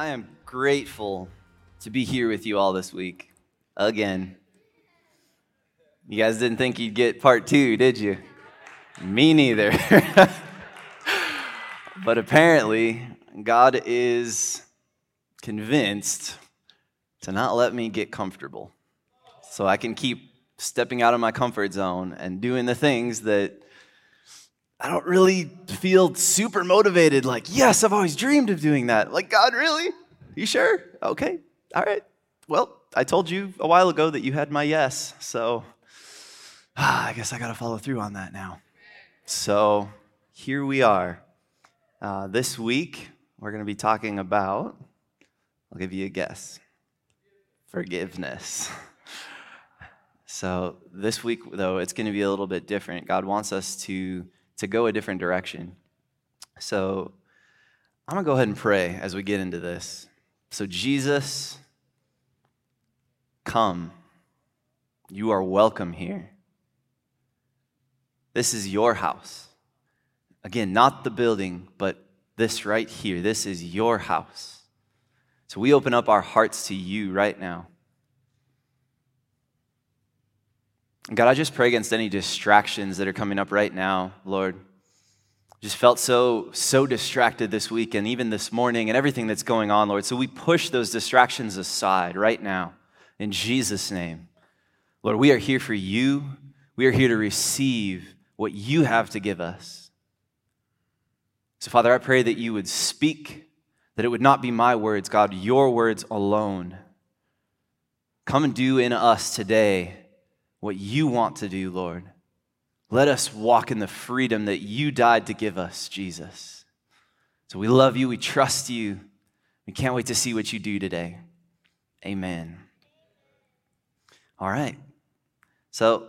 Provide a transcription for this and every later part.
I am grateful to be here with you all this week again. You guys didn't think you'd get part two, did you? Me neither. but apparently, God is convinced to not let me get comfortable. So I can keep stepping out of my comfort zone and doing the things that I don't really feel super motivated. Like, yes, I've always dreamed of doing that. Like, God, really? You sure? Okay. All right. Well, I told you a while ago that you had my yes. So ah, I guess I got to follow through on that now. So here we are. Uh, this week, we're going to be talking about, I'll give you a guess forgiveness. So this week, though, it's going to be a little bit different. God wants us to to go a different direction. So I'm going to go ahead and pray as we get into this. So, Jesus, come. You are welcome here. This is your house. Again, not the building, but this right here. This is your house. So we open up our hearts to you right now. God, I just pray against any distractions that are coming up right now, Lord. Just felt so, so distracted this week and even this morning and everything that's going on, Lord. So we push those distractions aside right now in Jesus' name. Lord, we are here for you. We are here to receive what you have to give us. So, Father, I pray that you would speak, that it would not be my words, God, your words alone. Come and do in us today what you want to do, Lord. Let us walk in the freedom that you died to give us, Jesus. So we love you, we trust you. We can't wait to see what you do today. Amen. All right. So,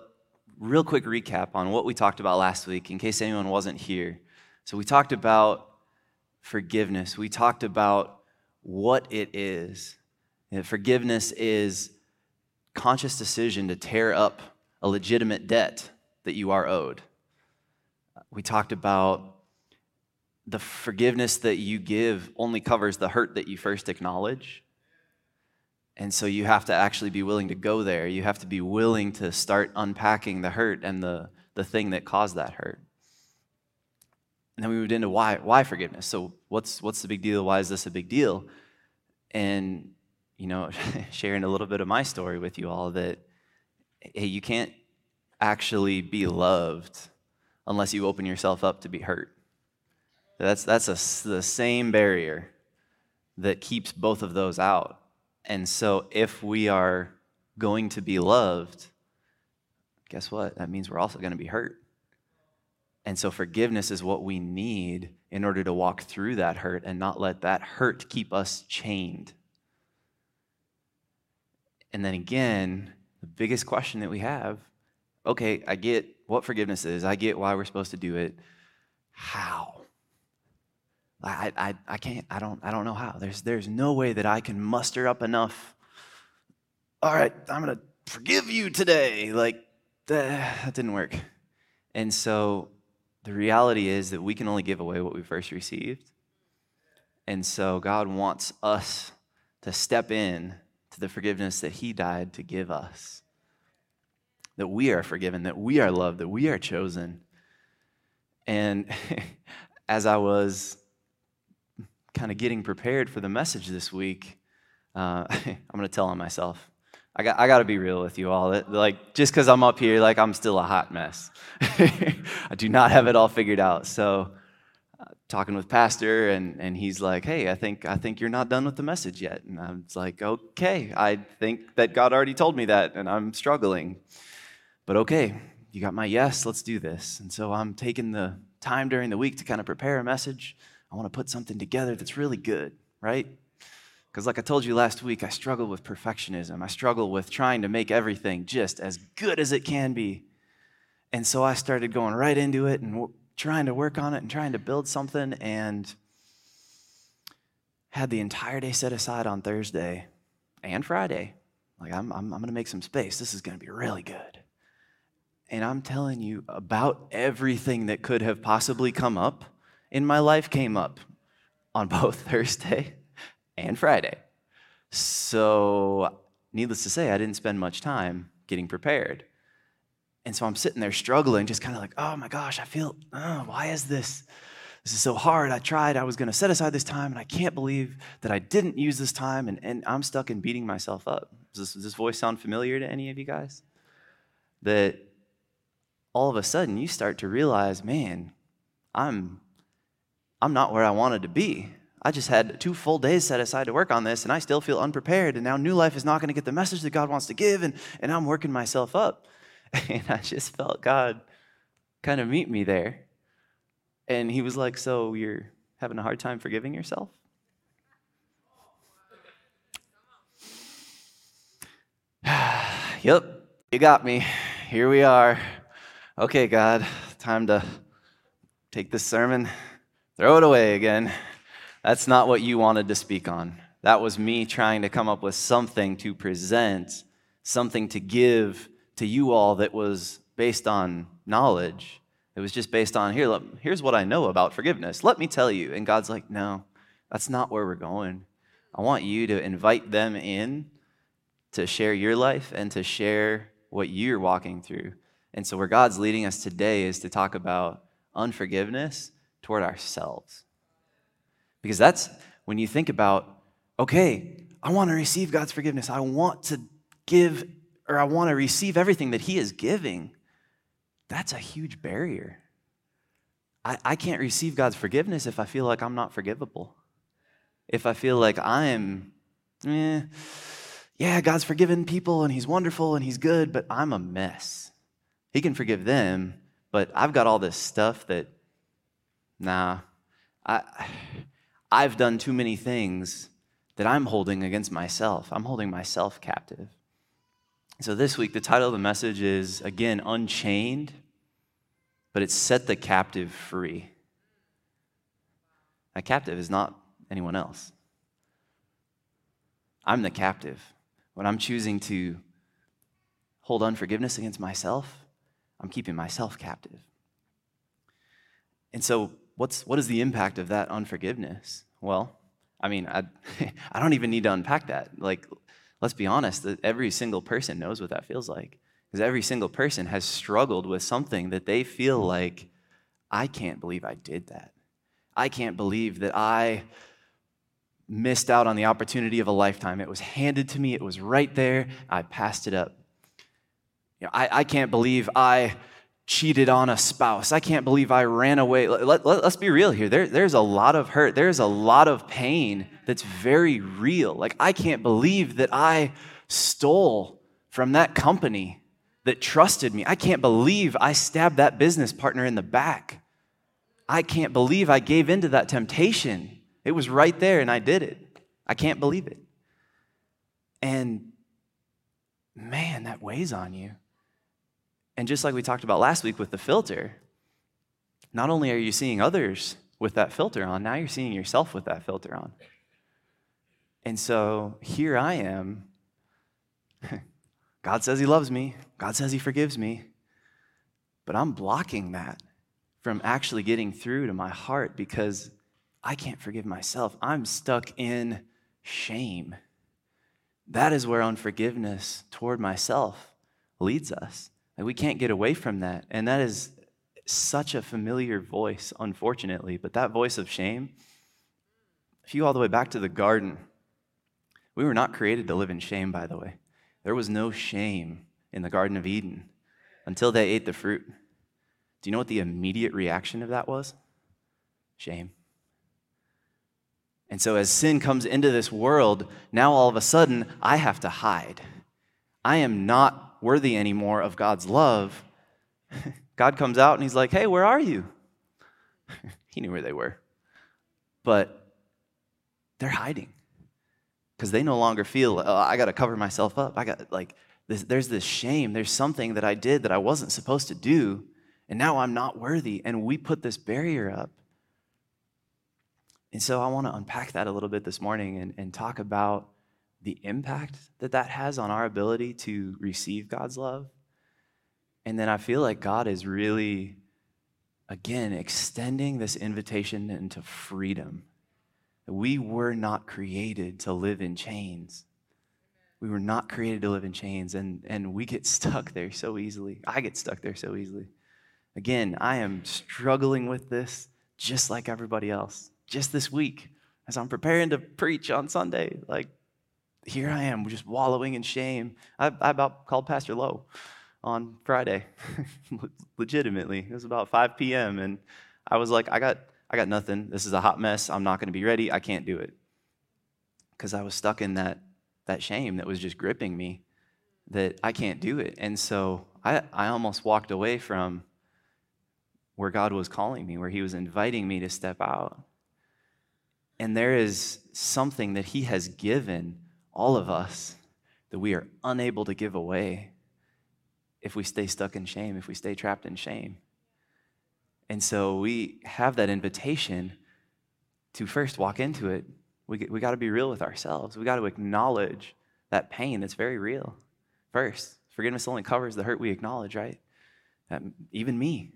real quick recap on what we talked about last week in case anyone wasn't here. So, we talked about forgiveness, we talked about what it is. And forgiveness is conscious decision to tear up a legitimate debt that you are owed. We talked about the forgiveness that you give only covers the hurt that you first acknowledge. And so you have to actually be willing to go there. You have to be willing to start unpacking the hurt and the, the thing that caused that hurt. And then we moved into why, why forgiveness. So what's, what's the big deal? Why is this a big deal? And you know, sharing a little bit of my story with you all that, hey, you can't actually be loved unless you open yourself up to be hurt. That's, that's a, the same barrier that keeps both of those out. And so if we are going to be loved, guess what? That means we're also going to be hurt. And so forgiveness is what we need in order to walk through that hurt and not let that hurt keep us chained and then again, the biggest question that we have okay, I get what forgiveness is, I get why we're supposed to do it. How? I, I, I can't, I don't, I don't know how. There's, there's no way that I can muster up enough. All right, I'm going to forgive you today. Like, that didn't work. And so the reality is that we can only give away what we first received. And so God wants us to step in to the forgiveness that He died to give us. That we are forgiven, that we are loved, that we are chosen. And as I was kind of getting prepared for the message this week, uh, I'm going to tell on myself. I got, I got to be real with you all. like, just because I'm up here, like, I'm still a hot mess. I do not have it all figured out. So, talking with pastor and, and he's like hey i think i think you're not done with the message yet. And i was like okay i think that god already told me that and i'm struggling. But okay you got my yes let's do this. And so i'm taking the time during the week to kind of prepare a message. I want to put something together that's really good right? Because like i told you last week i struggle with perfectionism. I struggle with trying to make everything just as good as it can be. And so i started going right into it and trying to work on it and trying to build something and had the entire day set aside on Thursday and Friday. Like, I'm, I'm, I'm going to make some space. This is going to be really good. And I'm telling you, about everything that could have possibly come up in my life came up on both Thursday and Friday. So, needless to say, I didn't spend much time getting prepared. And so I'm sitting there struggling, just kind of like, oh my gosh, I feel, oh, why is this? This is so hard. I tried, I was going to set aside this time, and I can't believe that I didn't use this time, and, and I'm stuck in beating myself up. Does this, does this voice sound familiar to any of you guys? That all of a sudden you start to realize, man, I'm, I'm not where I wanted to be. I just had two full days set aside to work on this, and I still feel unprepared. And now New Life is not going to get the message that God wants to give, and, and I'm working myself up. And I just felt God kind of meet me there. And He was like, So you're having a hard time forgiving yourself? yep, you got me. Here we are. Okay, God, time to take this sermon, throw it away again. That's not what you wanted to speak on. That was me trying to come up with something to present, something to give to you all that was based on knowledge. It was just based on here, look, here's what I know about forgiveness. Let me tell you. And God's like, no, that's not where we're going. I want you to invite them in to share your life and to share what you're walking through. And so, where God's leading us today is to talk about unforgiveness toward ourselves. Because that's when you think about, okay, I want to receive God's forgiveness. I want to give or I want to receive everything that He is giving. That's a huge barrier. I, I can't receive God's forgiveness if I feel like I'm not forgivable. If I feel like I'm, eh, yeah, God's forgiven people and He's wonderful and He's good, but I'm a mess. He can forgive them, but I've got all this stuff that, nah, I, I've done too many things that I'm holding against myself. I'm holding myself captive. So this week, the title of the message is again, Unchained, but it's Set the Captive Free. A captive is not anyone else. I'm the captive. When I'm choosing to hold unforgiveness against myself, I'm keeping myself captive. And so, what's, what is the impact of that unforgiveness? Well, I mean, I, I don't even need to unpack that. Like, let's be honest, every single person knows what that feels like. Because every single person has struggled with something that they feel like, I can't believe I did that. I can't believe that I missed out on the opportunity of a lifetime. It was handed to me, it was right there. I passed it up. You know, I, I can't believe I cheated on a spouse. I can't believe I ran away. Let, us let, be real here. There, there's a lot of hurt, there's a lot of pain that's very real. Like, I can't believe that I stole from that company that trusted me. I can't believe I stabbed that business partner in the back. I can't believe I gave into that temptation. It was right there and I did it. I can't believe it. And man, that weighs on you. And just like we talked about last week with the filter, not only are you seeing others with that filter on, now you're seeing yourself with that filter on. And so here I am. God says He loves me, God says He forgives me, but I'm blocking that from actually getting through to my heart because I can't forgive myself. I'm stuck in shame. That is where unforgiveness toward myself leads us. We can't get away from that. And that is such a familiar voice, unfortunately. But that voice of shame, if you all the way back to the garden, we were not created to live in shame, by the way. There was no shame in the Garden of Eden until they ate the fruit. Do you know what the immediate reaction of that was? Shame. And so, as sin comes into this world, now all of a sudden, I have to hide. I am not worthy anymore of God's love, God comes out and he's like, hey, where are you? he knew where they were. But they're hiding because they no longer feel, oh, I got to cover myself up. I got, like, this, there's this shame. There's something that I did that I wasn't supposed to do, and now I'm not worthy. And we put this barrier up. And so I want to unpack that a little bit this morning and, and talk about the impact that that has on our ability to receive God's love. And then I feel like God is really, again, extending this invitation into freedom. We were not created to live in chains. We were not created to live in chains, and, and we get stuck there so easily. I get stuck there so easily. Again, I am struggling with this just like everybody else. Just this week, as I'm preparing to preach on Sunday, like here I am just wallowing in shame. I, I about called Pastor Lowe on Friday, legitimately. It was about 5 p.m. and I was like, I got, I got nothing. This is a hot mess. I'm not going to be ready. I can't do it because I was stuck in that that shame that was just gripping me that I can't do it. And so I, I almost walked away from where God was calling me, where He was inviting me to step out. And there is something that He has given all of us that we are unable to give away if we stay stuck in shame, if we stay trapped in shame. And so we have that invitation to first walk into it. We, we got to be real with ourselves. We got to acknowledge that pain that's very real first. Forgiveness only covers the hurt we acknowledge, right? Um, even me.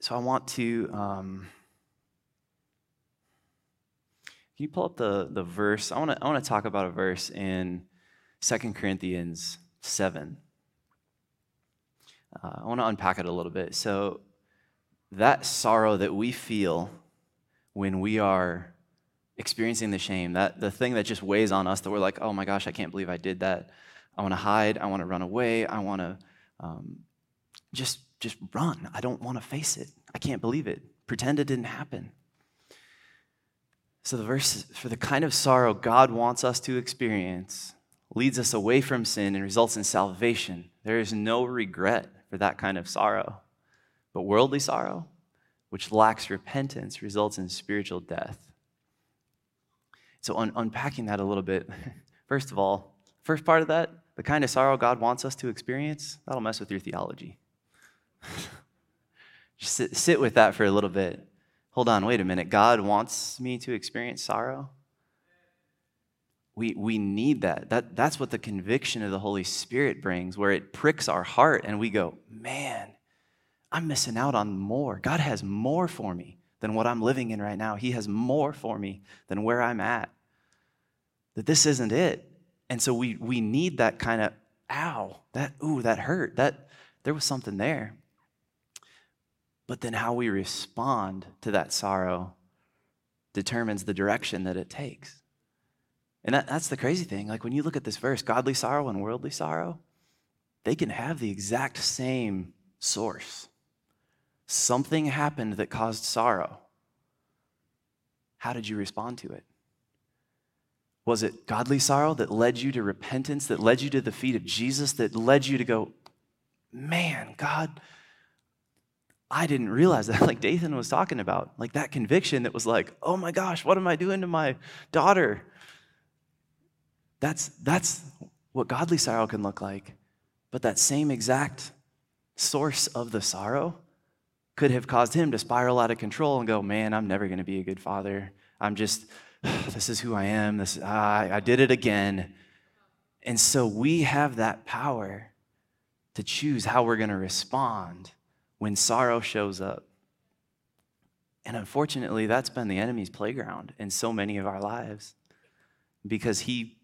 So I want to. Um, can you pull up the, the verse? I want to I want to talk about a verse in Second Corinthians 7. Uh, I want to unpack it a little bit. So, that sorrow that we feel when we are experiencing the shame, that the thing that just weighs on us that we're like, oh my gosh, I can't believe I did that. I want to hide. I want to run away. I want to um, just just run. I don't want to face it. I can't believe it. Pretend it didn't happen. So the verse for the kind of sorrow God wants us to experience leads us away from sin and results in salvation. There is no regret for that kind of sorrow. But worldly sorrow, which lacks repentance, results in spiritual death. So, un- unpacking that a little bit, first of all, first part of that, the kind of sorrow God wants us to experience, that'll mess with your theology. Just sit, sit with that for a little bit. Hold on, wait a minute. God wants me to experience sorrow? We, we need that. that. That's what the conviction of the Holy Spirit brings, where it pricks our heart and we go, man, I'm missing out on more. God has more for me than what I'm living in right now. He has more for me than where I'm at. That this isn't it. And so we, we need that kind of, ow, that, ooh, that hurt. That, there was something there. But then how we respond to that sorrow determines the direction that it takes. And that, that's the crazy thing. Like when you look at this verse, godly sorrow and worldly sorrow, they can have the exact same source. Something happened that caused sorrow. How did you respond to it? Was it godly sorrow that led you to repentance, that led you to the feet of Jesus, that led you to go, man, God, I didn't realize that, like Dathan was talking about, like that conviction that was like, oh my gosh, what am I doing to my daughter? That's, that's what godly sorrow can look like. But that same exact source of the sorrow could have caused him to spiral out of control and go, man, I'm never going to be a good father. I'm just, this is who I am. This, I, I did it again. And so we have that power to choose how we're going to respond when sorrow shows up. And unfortunately, that's been the enemy's playground in so many of our lives because he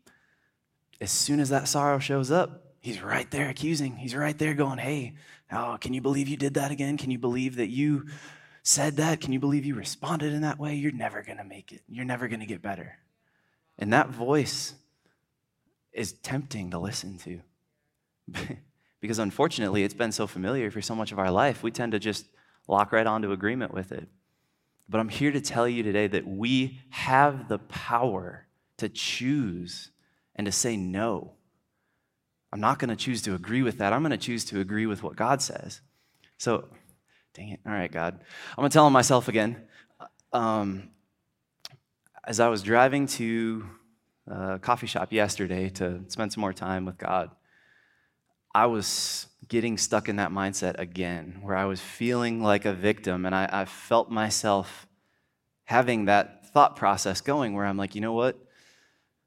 as soon as that sorrow shows up, he's right there accusing. He's right there going, Hey, oh, can you believe you did that again? Can you believe that you said that? Can you believe you responded in that way? You're never going to make it. You're never going to get better. And that voice is tempting to listen to. because unfortunately, it's been so familiar for so much of our life, we tend to just lock right onto agreement with it. But I'm here to tell you today that we have the power to choose and to say no. I'm not going to choose to agree with that. I'm going to choose to agree with what God says. So, dang it. All right, God. I'm going to tell him myself again. Um, as I was driving to a coffee shop yesterday to spend some more time with God, I was getting stuck in that mindset again, where I was feeling like a victim, and I, I felt myself having that thought process going where I'm like, you know what?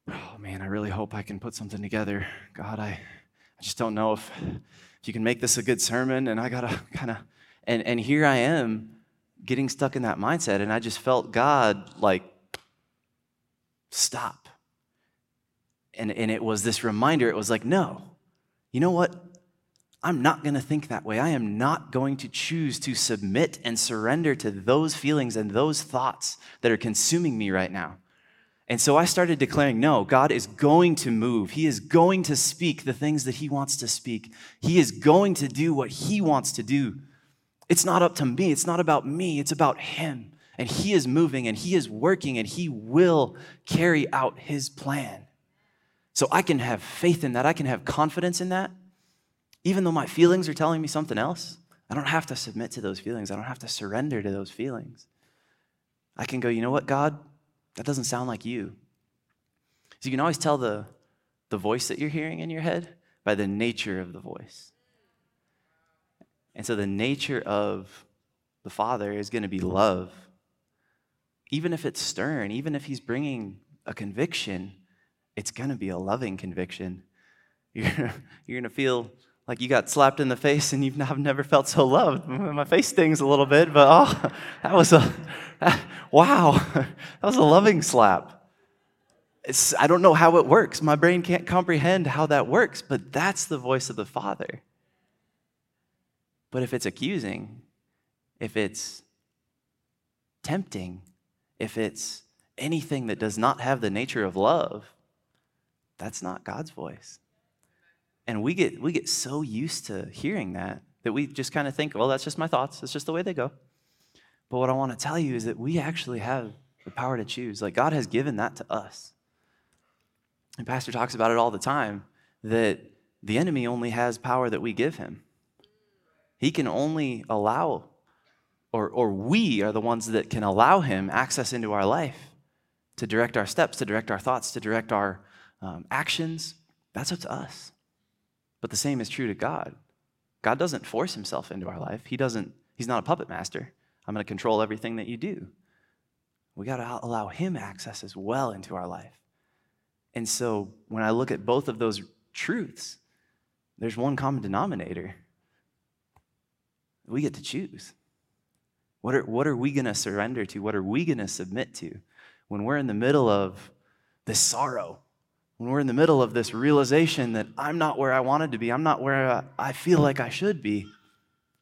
Oh man, I really hope I can put something together. God, I, I just don't know if, if you can make this a good sermon. And I got to kind of, and, and here I am getting stuck in that mindset. And I just felt God like, stop. And, and it was this reminder it was like, no, you know what? I'm not going to think that way. I am not going to choose to submit and surrender to those feelings and those thoughts that are consuming me right now. And so I started declaring, no, God is going to move. He is going to speak the things that He wants to speak. He is going to do what He wants to do. It's not up to me. It's not about me. It's about Him. And He is moving and He is working and He will carry out His plan. So I can have faith in that. I can have confidence in that. Even though my feelings are telling me something else, I don't have to submit to those feelings. I don't have to surrender to those feelings. I can go, you know what, God? That doesn't sound like you. So you can always tell the, the voice that you're hearing in your head by the nature of the voice. And so the nature of the Father is going to be love. Even if it's stern, even if He's bringing a conviction, it's going to be a loving conviction. You're, you're going to feel like you got slapped in the face and you've never felt so loved. My face stings a little bit, but oh, that was a, wow, that was a loving slap. It's, I don't know how it works. My brain can't comprehend how that works, but that's the voice of the Father. But if it's accusing, if it's tempting, if it's anything that does not have the nature of love, that's not God's voice. And we get, we get so used to hearing that that we just kind of think, well, that's just my thoughts. It's just the way they go. But what I want to tell you is that we actually have the power to choose. Like God has given that to us. And Pastor talks about it all the time that the enemy only has power that we give him. He can only allow, or, or we are the ones that can allow him access into our life to direct our steps, to direct our thoughts, to direct our um, actions. That's up to us. But the same is true to God. God doesn't force himself into our life. He doesn't, he's not a puppet master. I'm going to control everything that you do. We got to allow him access as well into our life. And so when I look at both of those truths, there's one common denominator. We get to choose. What are, what are we going to surrender to? What are we going to submit to when we're in the middle of this sorrow? When we're in the middle of this realization that I'm not where I wanted to be, I'm not where I feel like I should be,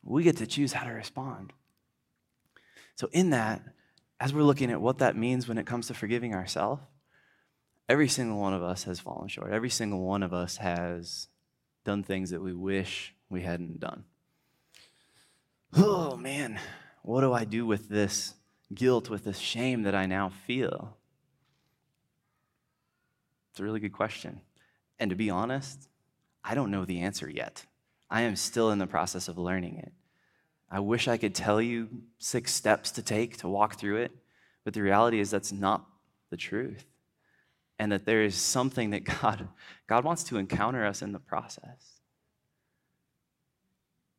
we get to choose how to respond. So, in that, as we're looking at what that means when it comes to forgiving ourselves, every single one of us has fallen short. Every single one of us has done things that we wish we hadn't done. Oh, man, what do I do with this guilt, with this shame that I now feel? It's a really good question. And to be honest, I don't know the answer yet. I am still in the process of learning it. I wish I could tell you six steps to take to walk through it, but the reality is that's not the truth. And that there is something that God, God wants to encounter us in the process.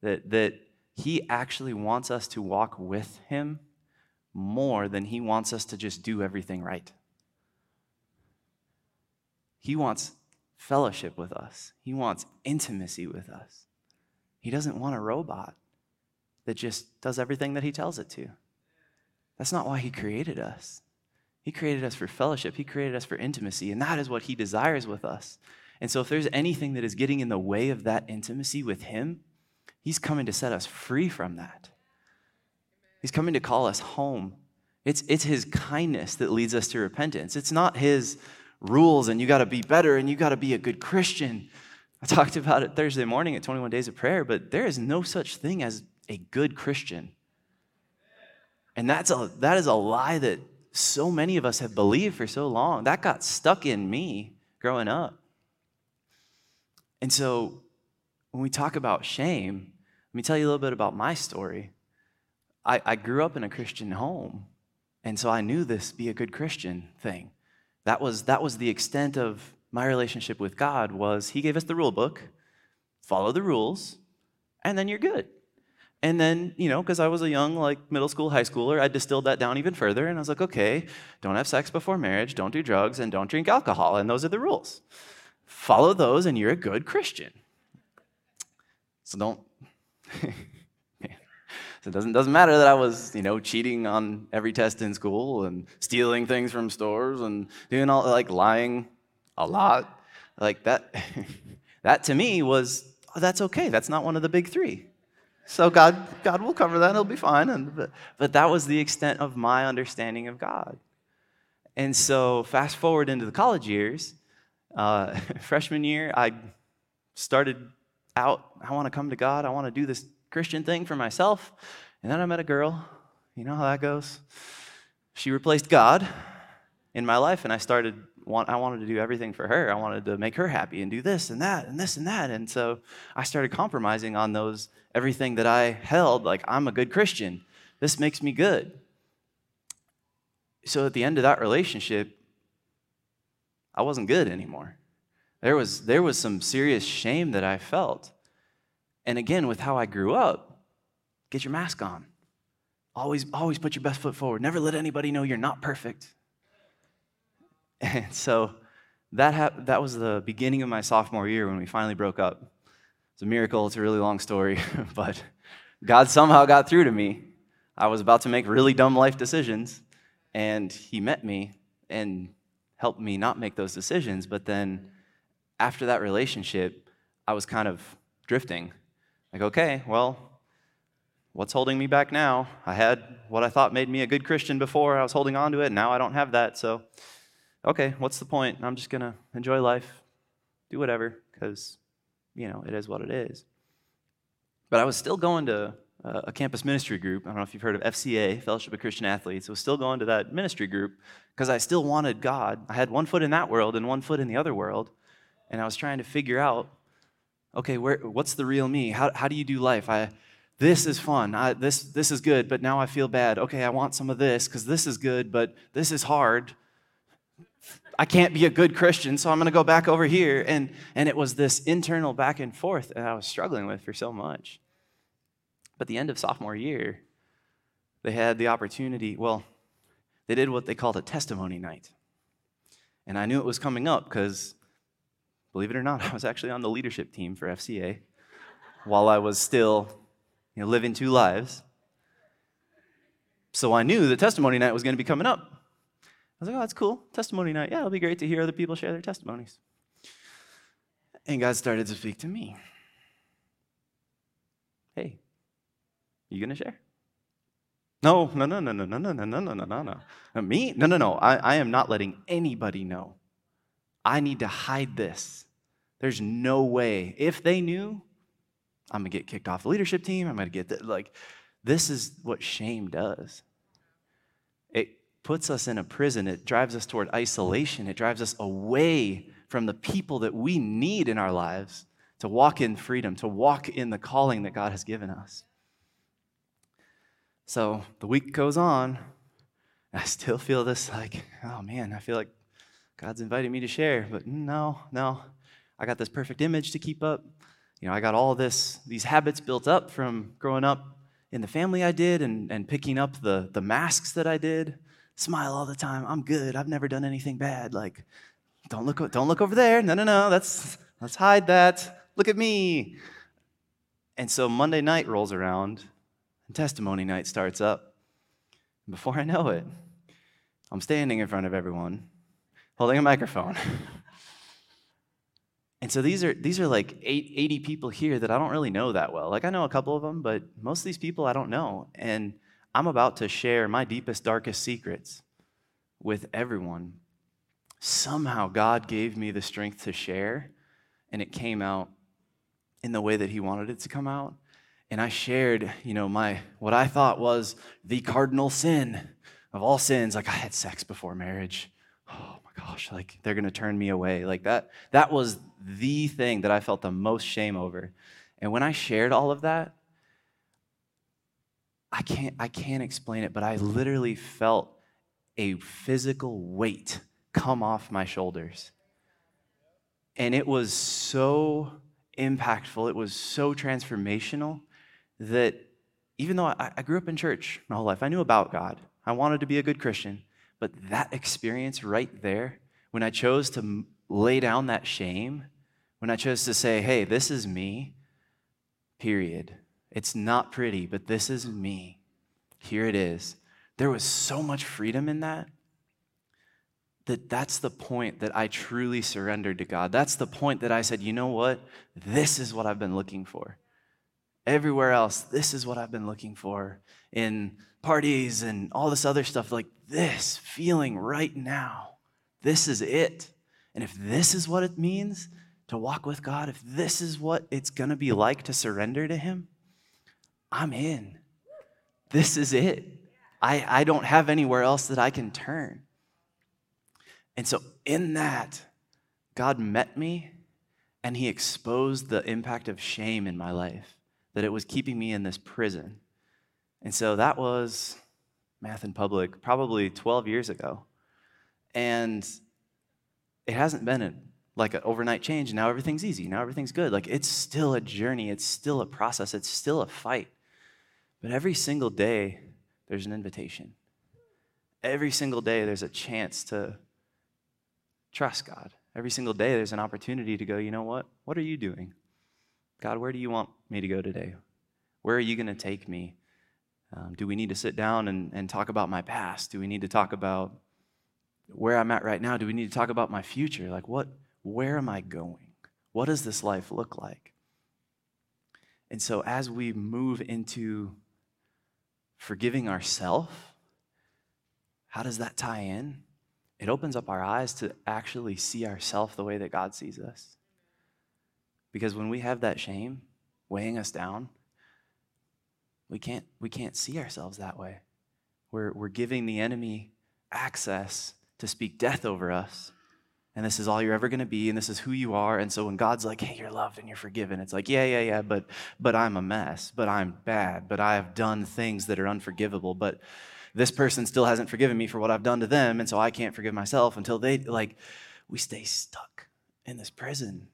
That, that He actually wants us to walk with Him more than He wants us to just do everything right. He wants fellowship with us, He wants intimacy with us. He doesn't want a robot that just does everything that He tells it to. That's not why He created us. He created us for fellowship, He created us for intimacy, and that is what He desires with us. And so, if there's anything that is getting in the way of that intimacy with Him, He's coming to set us free from that. He's coming to call us home. It's, it's His kindness that leads us to repentance. It's not His rules and you got to be better and you got to be a good Christian. I talked about it Thursday morning at 21 Days of Prayer, but there is no such thing as a good Christian. And that's a, that is a lie that so many of us have believed for so long. That got stuck in me growing up. And so when we talk about shame, let me tell you a little bit about my story. I, I grew up in a Christian home, and so I knew this be a good Christian thing. That was, that was the extent of my relationship with God was he gave us the rule book, follow the rules, and then you're good. And then, you know, because I was a young, like middle school, high schooler, I distilled that down even further. And I was like, okay, don't have sex before marriage, don't do drugs, and don't drink alcohol. And those are the rules. Follow those, and you're a good Christian. So don't. So it doesn't, doesn't matter that I was, you know, cheating on every test in school and stealing things from stores and doing all, like lying a lot. Like that, that to me was, oh, that's okay. That's not one of the big three. So God, God will cover that. He'll be fine. And, but, but that was the extent of my understanding of God. And so fast forward into the college years, uh, freshman year, I started out, I want to come to God. I want to do this Christian thing for myself. And then I met a girl. You know how that goes. She replaced God in my life, and I started. Want, I wanted to do everything for her. I wanted to make her happy and do this and that and this and that. And so I started compromising on those everything that I held. Like I'm a good Christian. This makes me good. So at the end of that relationship, I wasn't good anymore. There was, there was some serious shame that I felt. And again, with how I grew up, get your mask on. Always, always put your best foot forward. Never let anybody know you're not perfect. And so that, hap- that was the beginning of my sophomore year when we finally broke up. It's a miracle. It's a really long story, but God somehow got through to me. I was about to make really dumb life decisions, and He met me and helped me not make those decisions. But then after that relationship, I was kind of drifting. Like, okay, well, what's holding me back now? I had what I thought made me a good Christian before. I was holding on to it. And now I don't have that. So, okay, what's the point? I'm just going to enjoy life, do whatever, because, you know, it is what it is. But I was still going to a campus ministry group. I don't know if you've heard of FCA, Fellowship of Christian Athletes. I was still going to that ministry group because I still wanted God. I had one foot in that world and one foot in the other world. And I was trying to figure out okay, where, what's the real me? How, how do you do life? I, this is fun. I, this, this is good, but now I feel bad. Okay, I want some of this because this is good, but this is hard. I can't be a good Christian, so I'm going to go back over here. And, and it was this internal back and forth that I was struggling with for so much. But the end of sophomore year, they had the opportunity, well, they did what they called a testimony night. And I knew it was coming up because Believe it or not, I was actually on the leadership team for FCA while I was still you know, living two lives. So I knew the testimony night was going to be coming up. I was like, oh, that's cool. Testimony night. Yeah, it'll be great to hear other people share their testimonies. And God started to speak to me. Hey, you going to share? No, no, no, no, no, no, no, no, no, no, no, no. No. Me? No, no, no. I, I am not letting anybody know. I need to hide this. There's no way. If they knew, I'm gonna get kicked off the leadership team. I'm gonna get the, like, this is what shame does. It puts us in a prison. It drives us toward isolation. It drives us away from the people that we need in our lives to walk in freedom, to walk in the calling that God has given us. So the week goes on. I still feel this like, oh man, I feel like God's invited me to share, but no, no. I got this perfect image to keep up. You know, I got all this, these habits built up from growing up in the family I did and, and picking up the, the masks that I did. Smile all the time. I'm good. I've never done anything bad. Like, don't look, don't look over there. No, no, no. That's, let's hide that. Look at me. And so Monday night rolls around and testimony night starts up. Before I know it, I'm standing in front of everyone holding a microphone. and so these are these are like 80 people here that I don't really know that well. Like I know a couple of them, but most of these people I don't know. And I'm about to share my deepest darkest secrets with everyone. Somehow God gave me the strength to share and it came out in the way that he wanted it to come out. And I shared, you know, my what I thought was the cardinal sin of all sins. Like I had sex before marriage. Gosh, like they're going to turn me away. Like that, that was the thing that I felt the most shame over. And when I shared all of that, I can't, I can't explain it, but I literally felt a physical weight come off my shoulders. And it was so impactful, it was so transformational that even though I, I grew up in church my whole life, I knew about God, I wanted to be a good Christian. But that experience right there, when I chose to lay down that shame, when I chose to say, hey, this is me, period, It's not pretty, but this is me. Here it is. There was so much freedom in that that that's the point that I truly surrendered to God. That's the point that I said, you know what? This is what I've been looking for. Everywhere else, this is what I've been looking for in parties and all this other stuff. Like this feeling right now, this is it. And if this is what it means to walk with God, if this is what it's going to be like to surrender to Him, I'm in. This is it. I, I don't have anywhere else that I can turn. And so, in that, God met me and He exposed the impact of shame in my life, that it was keeping me in this prison. And so, that was math in public probably 12 years ago. And it hasn't been a, like an overnight change. Now everything's easy. Now everything's good. Like it's still a journey. It's still a process. It's still a fight. But every single day, there's an invitation. Every single day, there's a chance to trust God. Every single day, there's an opportunity to go, you know what? What are you doing? God, where do you want me to go today? Where are you going to take me? Um, do we need to sit down and, and talk about my past? Do we need to talk about where I'm at right now? Do we need to talk about my future? Like, what, where am I going? What does this life look like? And so, as we move into forgiving ourselves, how does that tie in? It opens up our eyes to actually see ourselves the way that God sees us. Because when we have that shame weighing us down, we can't, we can't see ourselves that way. We're, we're giving the enemy access to speak death over us. And this is all you're ever going to be, and this is who you are. And so when God's like, hey, you're loved and you're forgiven, it's like, yeah, yeah, yeah, but, but I'm a mess, but I'm bad, but I have done things that are unforgivable, but this person still hasn't forgiven me for what I've done to them, and so I can't forgive myself until they, like, we stay stuck in this prison.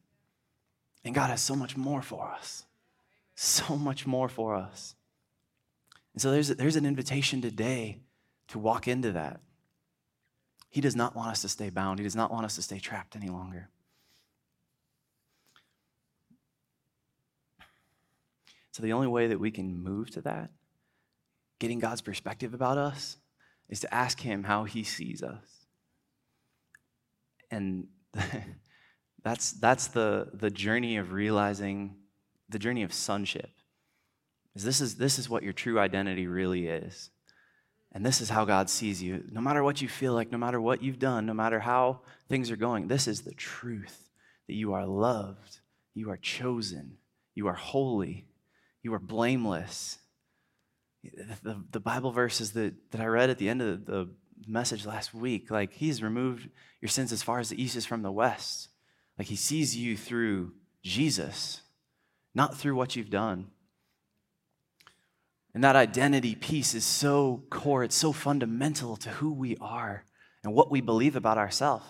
And God has so much more for us. So much more for us. And so there's, there's an invitation today to walk into that. He does not want us to stay bound, He does not want us to stay trapped any longer. So, the only way that we can move to that, getting God's perspective about us, is to ask Him how He sees us. And that's, that's the, the journey of realizing, the journey of sonship. Is this, is this is what your true identity really is. And this is how God sees you. No matter what you feel like, no matter what you've done, no matter how things are going, this is the truth that you are loved, you are chosen, you are holy, you are blameless. The, the Bible verses that, that I read at the end of the message last week, like He's removed your sins as far as the east is from the west. Like He sees you through Jesus, not through what you've done. And that identity piece is so core, it's so fundamental to who we are and what we believe about ourselves.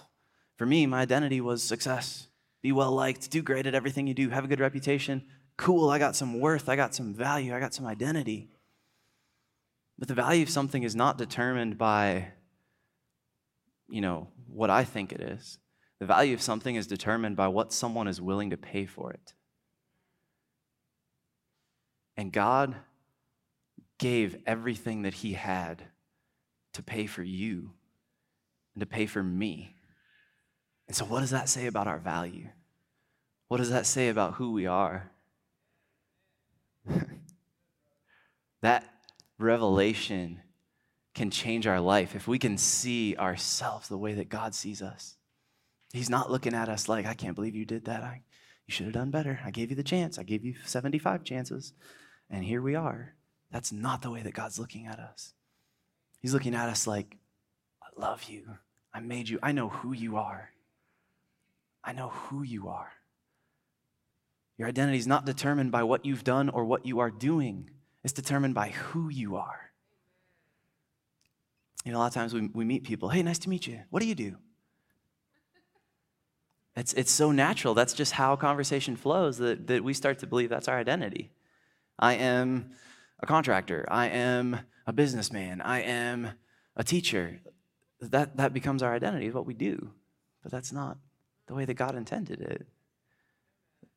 For me, my identity was success, be well liked, do great at everything you do, have a good reputation. Cool, I got some worth, I got some value, I got some identity. But the value of something is not determined by, you know, what I think it is. The value of something is determined by what someone is willing to pay for it. And God gave everything that he had to pay for you and to pay for me. And so, what does that say about our value? What does that say about who we are? that revelation can change our life if we can see ourselves the way that God sees us. He's not looking at us like, I can't believe you did that. I, you should have done better. I gave you the chance. I gave you 75 chances. And here we are. That's not the way that God's looking at us. He's looking at us like, I love you. I made you. I know who you are. I know who you are. Your identity is not determined by what you've done or what you are doing, it's determined by who you are. You know, a lot of times we, we meet people, hey, nice to meet you. What do you do? It's, it's so natural. That's just how conversation flows that, that we start to believe that's our identity. I am a contractor. I am a businessman. I am a teacher. That, that becomes our identity, is what we do. But that's not the way that God intended it.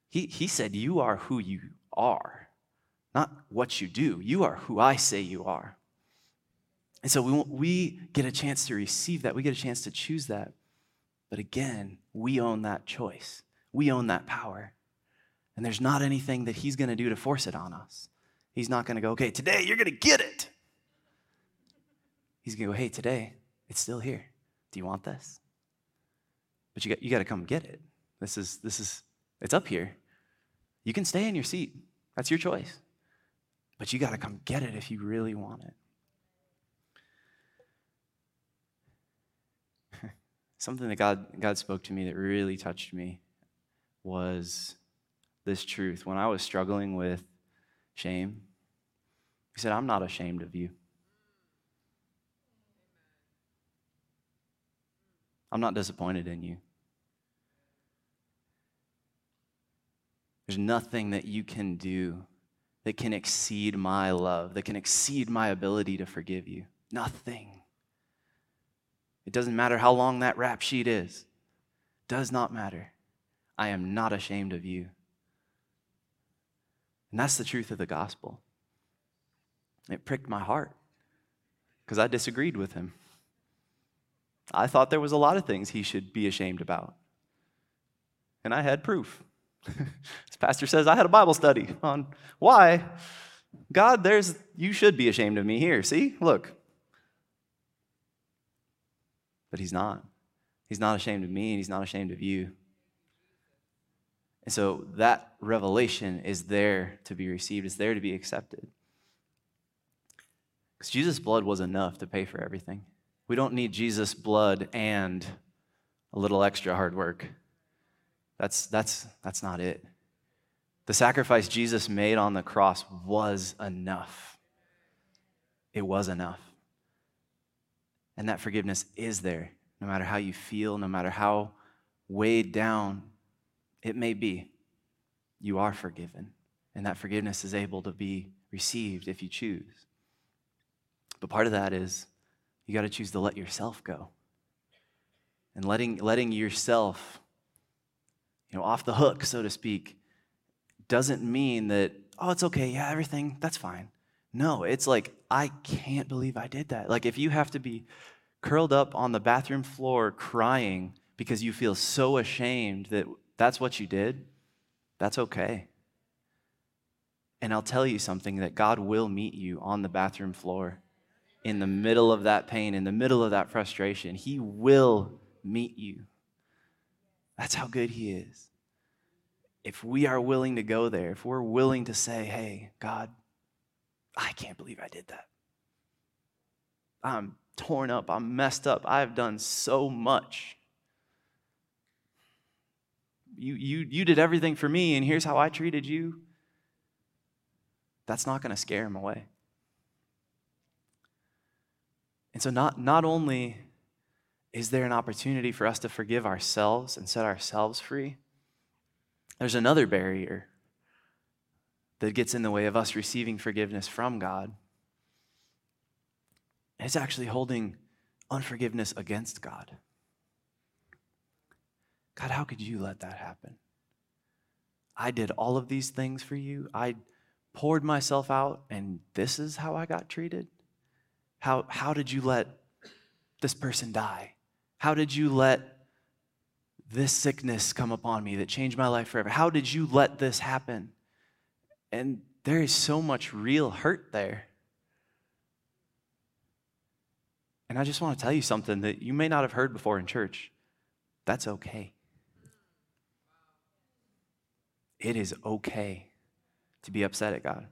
He, he said, You are who you are, not what you do. You are who I say you are. And so we, we get a chance to receive that. We get a chance to choose that. But again, we own that choice. We own that power. And there's not anything that he's going to do to force it on us. He's not going to go, okay, today you're going to get it. He's going to go, hey, today it's still here. Do you want this? But you got, you got to come get it. This is, this is, it's up here. You can stay in your seat. That's your choice. But you got to come get it if you really want it. Something that God, God spoke to me that really touched me was this truth. When I was struggling with shame, He said, I'm not ashamed of you. I'm not disappointed in you. There's nothing that you can do that can exceed my love, that can exceed my ability to forgive you. Nothing. It doesn't matter how long that rap sheet is. Does not matter. I am not ashamed of you. And that's the truth of the gospel. It pricked my heart because I disagreed with him. I thought there was a lot of things he should be ashamed about. And I had proof. This pastor says, I had a Bible study on why. God, there's you should be ashamed of me here. See? Look. But he's not. He's not ashamed of me, and he's not ashamed of you. And so that revelation is there to be received, it's there to be accepted. Because Jesus' blood was enough to pay for everything. We don't need Jesus' blood and a little extra hard work. That's, that's, that's not it. The sacrifice Jesus made on the cross was enough. It was enough. And that forgiveness is there, no matter how you feel, no matter how weighed down it may be. You are forgiven. And that forgiveness is able to be received if you choose. But part of that is you got to choose to let yourself go. And letting, letting yourself, you know, off the hook, so to speak, doesn't mean that, oh, it's okay, yeah, everything, that's fine. No, it's like, I can't believe I did that. Like, if you have to be curled up on the bathroom floor crying because you feel so ashamed that that's what you did, that's okay. And I'll tell you something that God will meet you on the bathroom floor in the middle of that pain, in the middle of that frustration. He will meet you. That's how good He is. If we are willing to go there, if we're willing to say, hey, God, I can't believe I did that. I'm torn up. I'm messed up. I've done so much. You, you, you did everything for me, and here's how I treated you. That's not going to scare him away. And so, not, not only is there an opportunity for us to forgive ourselves and set ourselves free, there's another barrier that gets in the way of us receiving forgiveness from God. It's actually holding unforgiveness against God. God, how could you let that happen? I did all of these things for you. I poured myself out, and this is how I got treated? How, how did you let this person die? How did you let this sickness come upon me that changed my life forever? How did you let this happen? And there is so much real hurt there. And I just want to tell you something that you may not have heard before in church. That's okay. It is okay to be upset at God.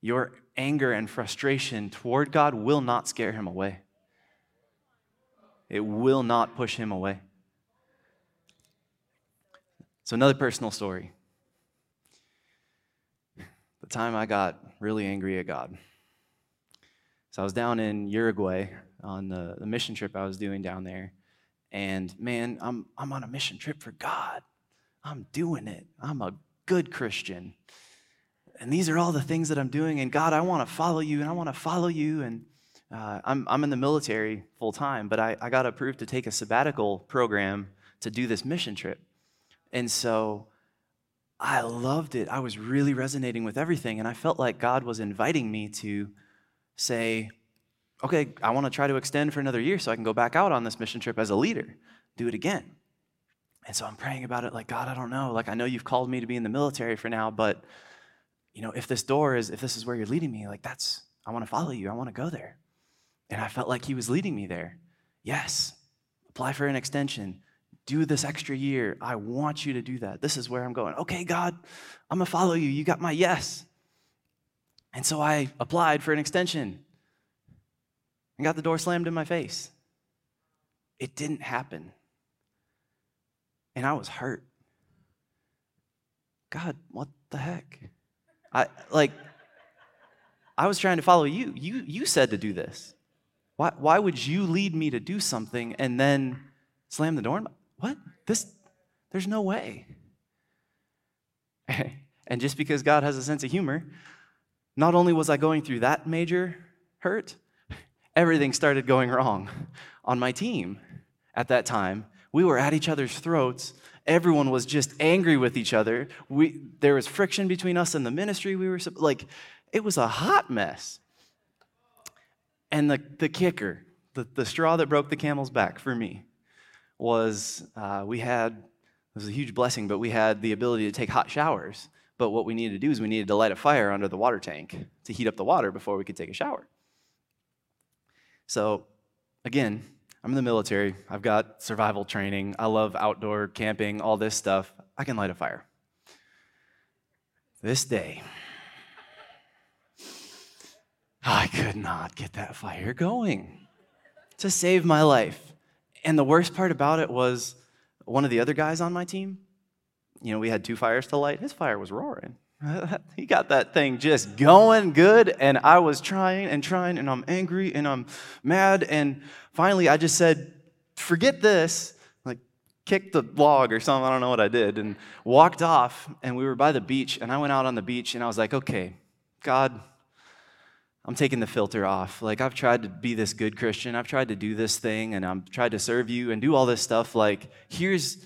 Your anger and frustration toward God will not scare him away. It will not push him away. So, another personal story. The time I got really angry at God. So, I was down in Uruguay on the, the mission trip I was doing down there. And man, I'm, I'm on a mission trip for God. I'm doing it. I'm a good Christian and these are all the things that I'm doing. And God, I want to follow you and I want to follow you. And uh, I'm, I'm in the military full time, but I, I got approved to take a sabbatical program to do this mission trip. And so I loved it. I was really resonating with everything. And I felt like God was inviting me to say, okay, I want to try to extend for another year so I can go back out on this mission trip as a leader, do it again. And so I'm praying about it like, God, I don't know. Like, I know you've called me to be in the military for now, but, you know, if this door is, if this is where you're leading me, like, that's, I want to follow you. I want to go there. And I felt like he was leading me there. Yes, apply for an extension do this extra year. I want you to do that. This is where I'm going. Okay, God, I'm going to follow you. You got my yes. And so I applied for an extension and got the door slammed in my face. It didn't happen. And I was hurt. God, what the heck? I like I was trying to follow you. You you said to do this. Why why would you lead me to do something and then slam the door what? This, there's no way. and just because God has a sense of humor, not only was I going through that major hurt, everything started going wrong on my team at that time. We were at each other's throats. Everyone was just angry with each other. We, there was friction between us and the ministry. We were like, it was a hot mess. And the, the kicker, the, the straw that broke the camel's back for me, was uh, we had, it was a huge blessing, but we had the ability to take hot showers. But what we needed to do is we needed to light a fire under the water tank to heat up the water before we could take a shower. So, again, I'm in the military. I've got survival training. I love outdoor camping, all this stuff. I can light a fire. This day, I could not get that fire going to save my life. And the worst part about it was one of the other guys on my team, you know, we had two fires to light. His fire was roaring. he got that thing just going good. And I was trying and trying, and I'm angry and I'm mad. And finally, I just said, forget this. Like, kicked the log or something. I don't know what I did. And walked off. And we were by the beach. And I went out on the beach and I was like, okay, God, I'm taking the filter off. Like, I've tried to be this good Christian. I've tried to do this thing and I'm tried to serve you and do all this stuff. Like, here's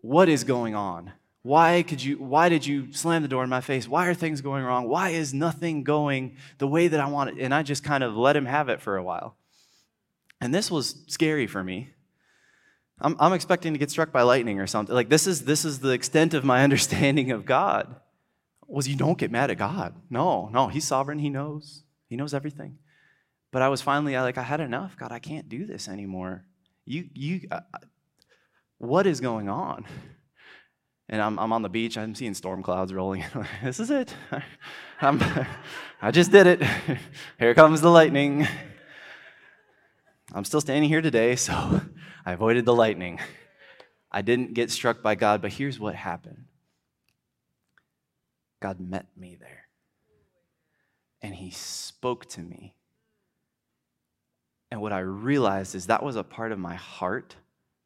what is going on. Why could you why did you slam the door in my face? Why are things going wrong? Why is nothing going the way that I want it? And I just kind of let him have it for a while. And this was scary for me. I'm, I'm expecting to get struck by lightning or something. Like this is this is the extent of my understanding of God was you don't get mad at God. No, no, He's sovereign. He knows. He knows everything. But I was finally like, I had enough. God, I can't do this anymore. You, you, uh, what is going on? And I'm, I'm on the beach. I'm seeing storm clouds rolling. this is it. I'm, I just did it. Here comes the lightning. I'm still standing here today, so I avoided the lightning. I didn't get struck by God, but here's what happened God met me there. And he spoke to me. And what I realized is that was a part of my heart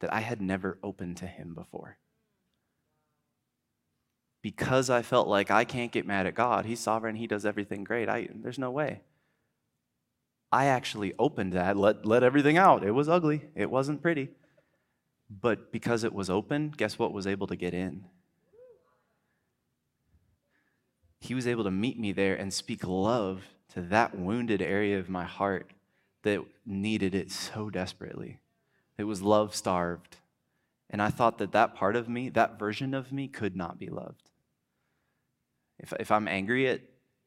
that I had never opened to him before. Because I felt like I can't get mad at God. He's sovereign, he does everything great. I, there's no way. I actually opened that, let, let everything out. It was ugly, it wasn't pretty. But because it was open, guess what was able to get in? he was able to meet me there and speak love to that wounded area of my heart that needed it so desperately. It was love starved. And I thought that that part of me, that version of me, could not be loved. If, if I'm angry at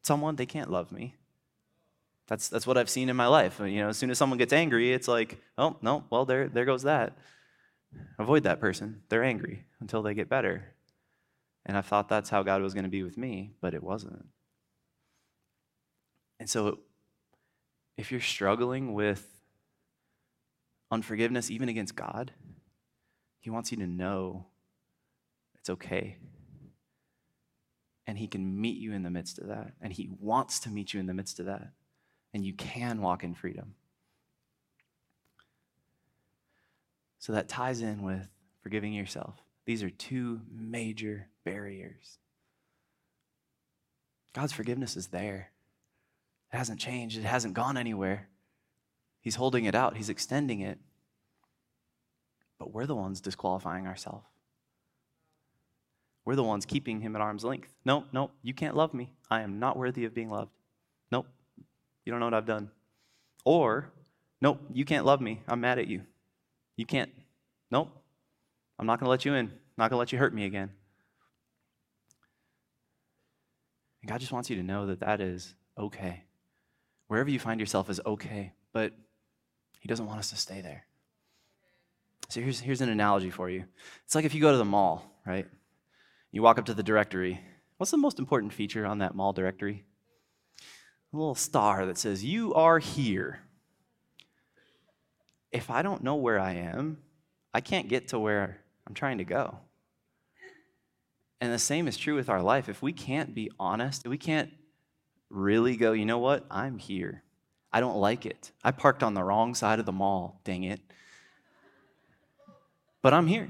someone, they can't love me. That's, that's what I've seen in my life. You know, as soon as someone gets angry, it's like, oh, no, well, there, there goes that. Avoid that person. They're angry until they get better. And I thought that's how God was going to be with me, but it wasn't. And so, if you're struggling with unforgiveness, even against God, He wants you to know it's okay. And He can meet you in the midst of that. And He wants to meet you in the midst of that. And you can walk in freedom. So that ties in with forgiving yourself. These are two major barriers. God's forgiveness is there. It hasn't changed, it hasn't gone anywhere. He's holding it out, He's extending it. But we're the ones disqualifying ourselves. We're the ones keeping him at arm's length. Nope, nope, you can't love me. I am not worthy of being loved. Nope, you don't know what I've done. Or, nope, you can't love me. I'm mad at you. You can't. Nope, I'm not going to let you in. I'm not going to let you hurt me again. And God just wants you to know that that is okay. Wherever you find yourself is okay, but He doesn't want us to stay there. So here's, here's an analogy for you. It's like if you go to the mall, right? You walk up to the directory. What's the most important feature on that mall directory? A little star that says, You are here. If I don't know where I am, I can't get to where I'm trying to go. And the same is true with our life. If we can't be honest, we can't really go, you know what? I'm here. I don't like it. I parked on the wrong side of the mall, dang it. But I'm here.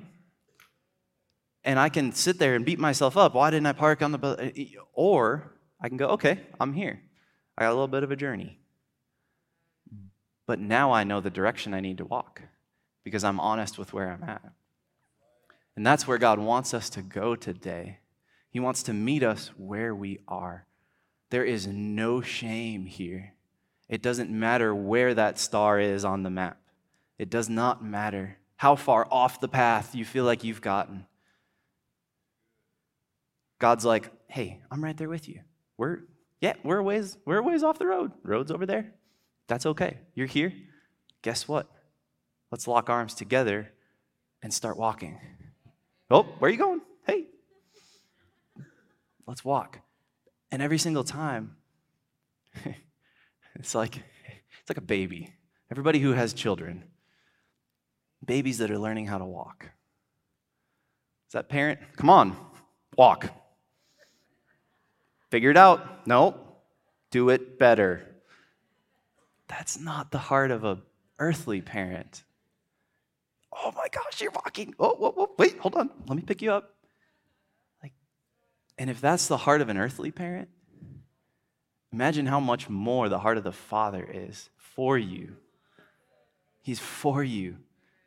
And I can sit there and beat myself up. Why didn't I park on the. Eh, eh, or I can go, okay, I'm here. I got a little bit of a journey. But now I know the direction I need to walk because I'm honest with where I'm at. And that's where God wants us to go today. He wants to meet us where we are. There is no shame here. It doesn't matter where that star is on the map, it does not matter how far off the path you feel like you've gotten. God's like, hey, I'm right there with you. We're, yeah, we're a ways, we're a ways off the road. Road's over there. That's okay. You're here. Guess what? Let's lock arms together and start walking. Oh, where are you going? Hey. Let's walk. And every single time, it's like it's like a baby. Everybody who has children, babies that are learning how to walk. Is that parent? Come on, walk. Figure it out. No, do it better. That's not the heart of an earthly parent. Oh my gosh, you're walking. Oh, whoa, whoa, wait, hold on. Let me pick you up. Like, and if that's the heart of an earthly parent, imagine how much more the heart of the Father is for you. He's for you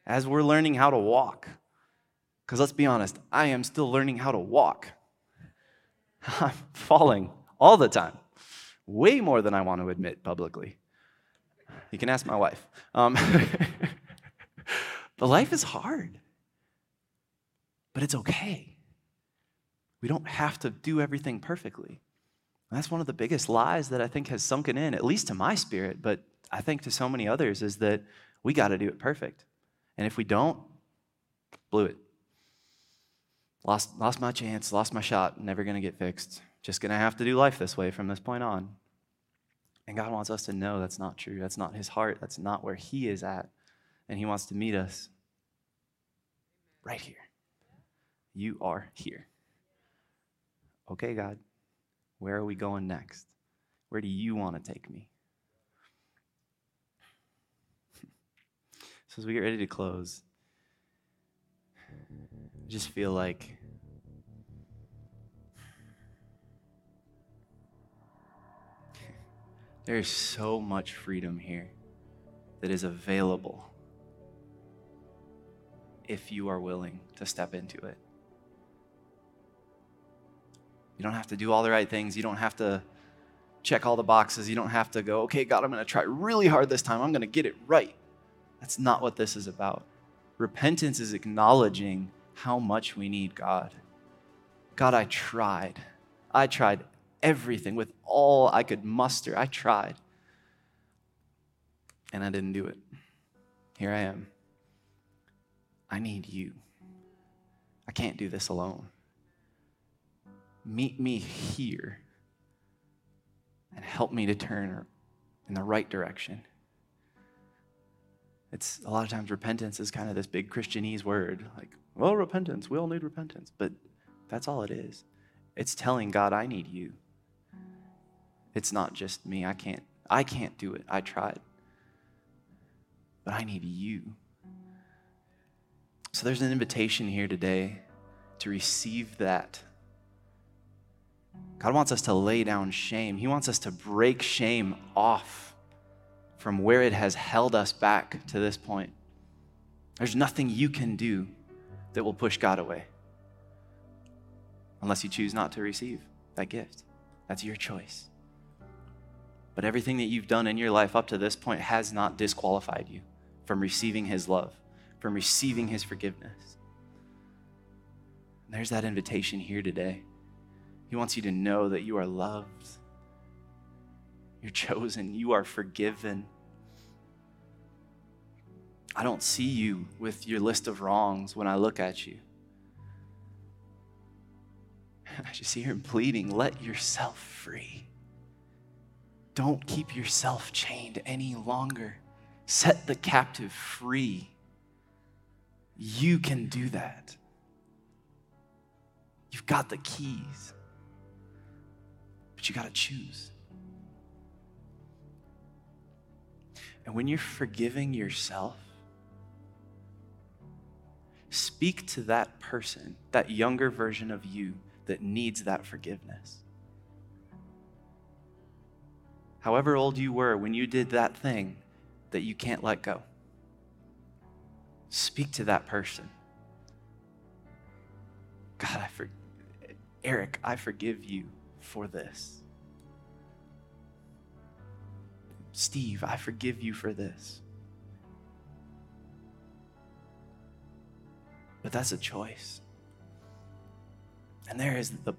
as we're learning how to walk. Because let's be honest, I am still learning how to walk. I'm falling all the time, way more than I want to admit publicly. You can ask my wife. Um, but life is hard, but it's okay. We don't have to do everything perfectly. And that's one of the biggest lies that I think has sunken in, at least to my spirit, but I think to so many others, is that we got to do it perfect. And if we don't, blew it. Lost, lost my chance, lost my shot, never going to get fixed. Just going to have to do life this way from this point on. And God wants us to know that's not true. That's not his heart. That's not where he is at. And he wants to meet us right here. You are here. Okay, God, where are we going next? Where do you want to take me? so, as we get ready to close, just feel like There is so much freedom here that is available if you are willing to step into it. You don't have to do all the right things. You don't have to check all the boxes. You don't have to go, okay, God, I'm going to try really hard this time. I'm going to get it right. That's not what this is about. Repentance is acknowledging how much we need God. God, I tried. I tried everything with all I could muster. I tried. And I didn't do it. Here I am. I need you. I can't do this alone. Meet me here and help me to turn in the right direction. It's a lot of times repentance is kind of this big Christianese word, like, well, repentance, we all need repentance, but that's all it is. It's telling God, I need you. It's not just me. I can't I can't do it. I tried. But I need you. So there's an invitation here today to receive that. God wants us to lay down shame. He wants us to break shame off from where it has held us back to this point. There's nothing you can do that will push God away. unless you choose not to receive that gift. That's your choice. But everything that you've done in your life up to this point has not disqualified you from receiving His love, from receiving His forgiveness. And there's that invitation here today. He wants you to know that you are loved, you're chosen, you are forgiven. I don't see you with your list of wrongs when I look at you. I just hear him pleading, let yourself free. Don't keep yourself chained any longer. Set the captive free. You can do that. You've got the keys, but you got to choose. And when you're forgiving yourself, speak to that person, that younger version of you that needs that forgiveness. However old you were when you did that thing that you can't let go, speak to that person. God, I for, Eric, I forgive you for this. Steve, I forgive you for this. But that's a choice. And there is the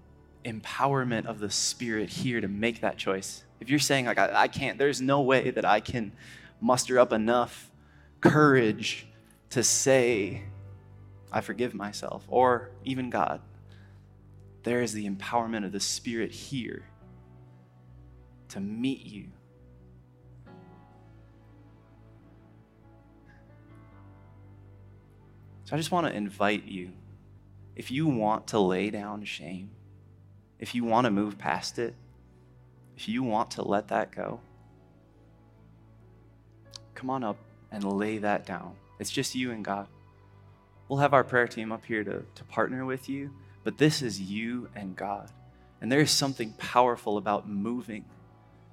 empowerment of the Spirit here to make that choice. If you're saying, like, I, I can't, there's no way that I can muster up enough courage to say, I forgive myself, or even God, there is the empowerment of the Spirit here to meet you. So I just want to invite you if you want to lay down shame, if you want to move past it, if you want to let that go, come on up and lay that down. It's just you and God. We'll have our prayer team up here to, to partner with you, but this is you and God. And there is something powerful about moving.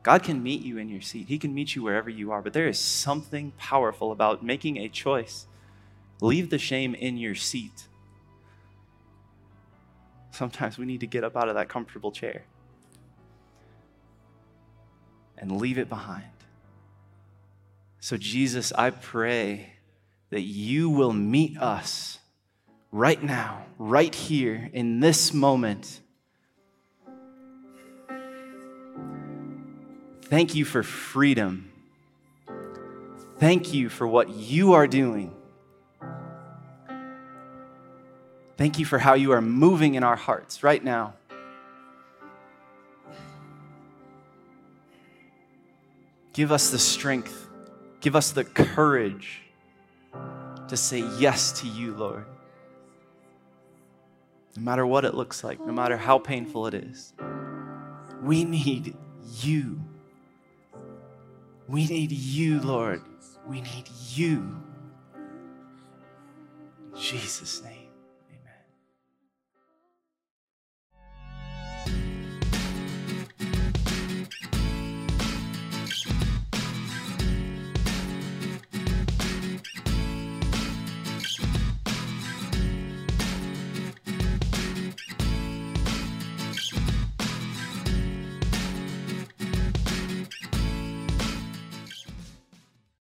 God can meet you in your seat, He can meet you wherever you are, but there is something powerful about making a choice. Leave the shame in your seat Sometimes we need to get up out of that comfortable chair and leave it behind. So, Jesus, I pray that you will meet us right now, right here, in this moment. Thank you for freedom. Thank you for what you are doing. Thank you for how you are moving in our hearts right now. Give us the strength, give us the courage to say yes to you, Lord. No matter what it looks like, no matter how painful it is, we need you. We need you, Lord. We need you. In Jesus' name.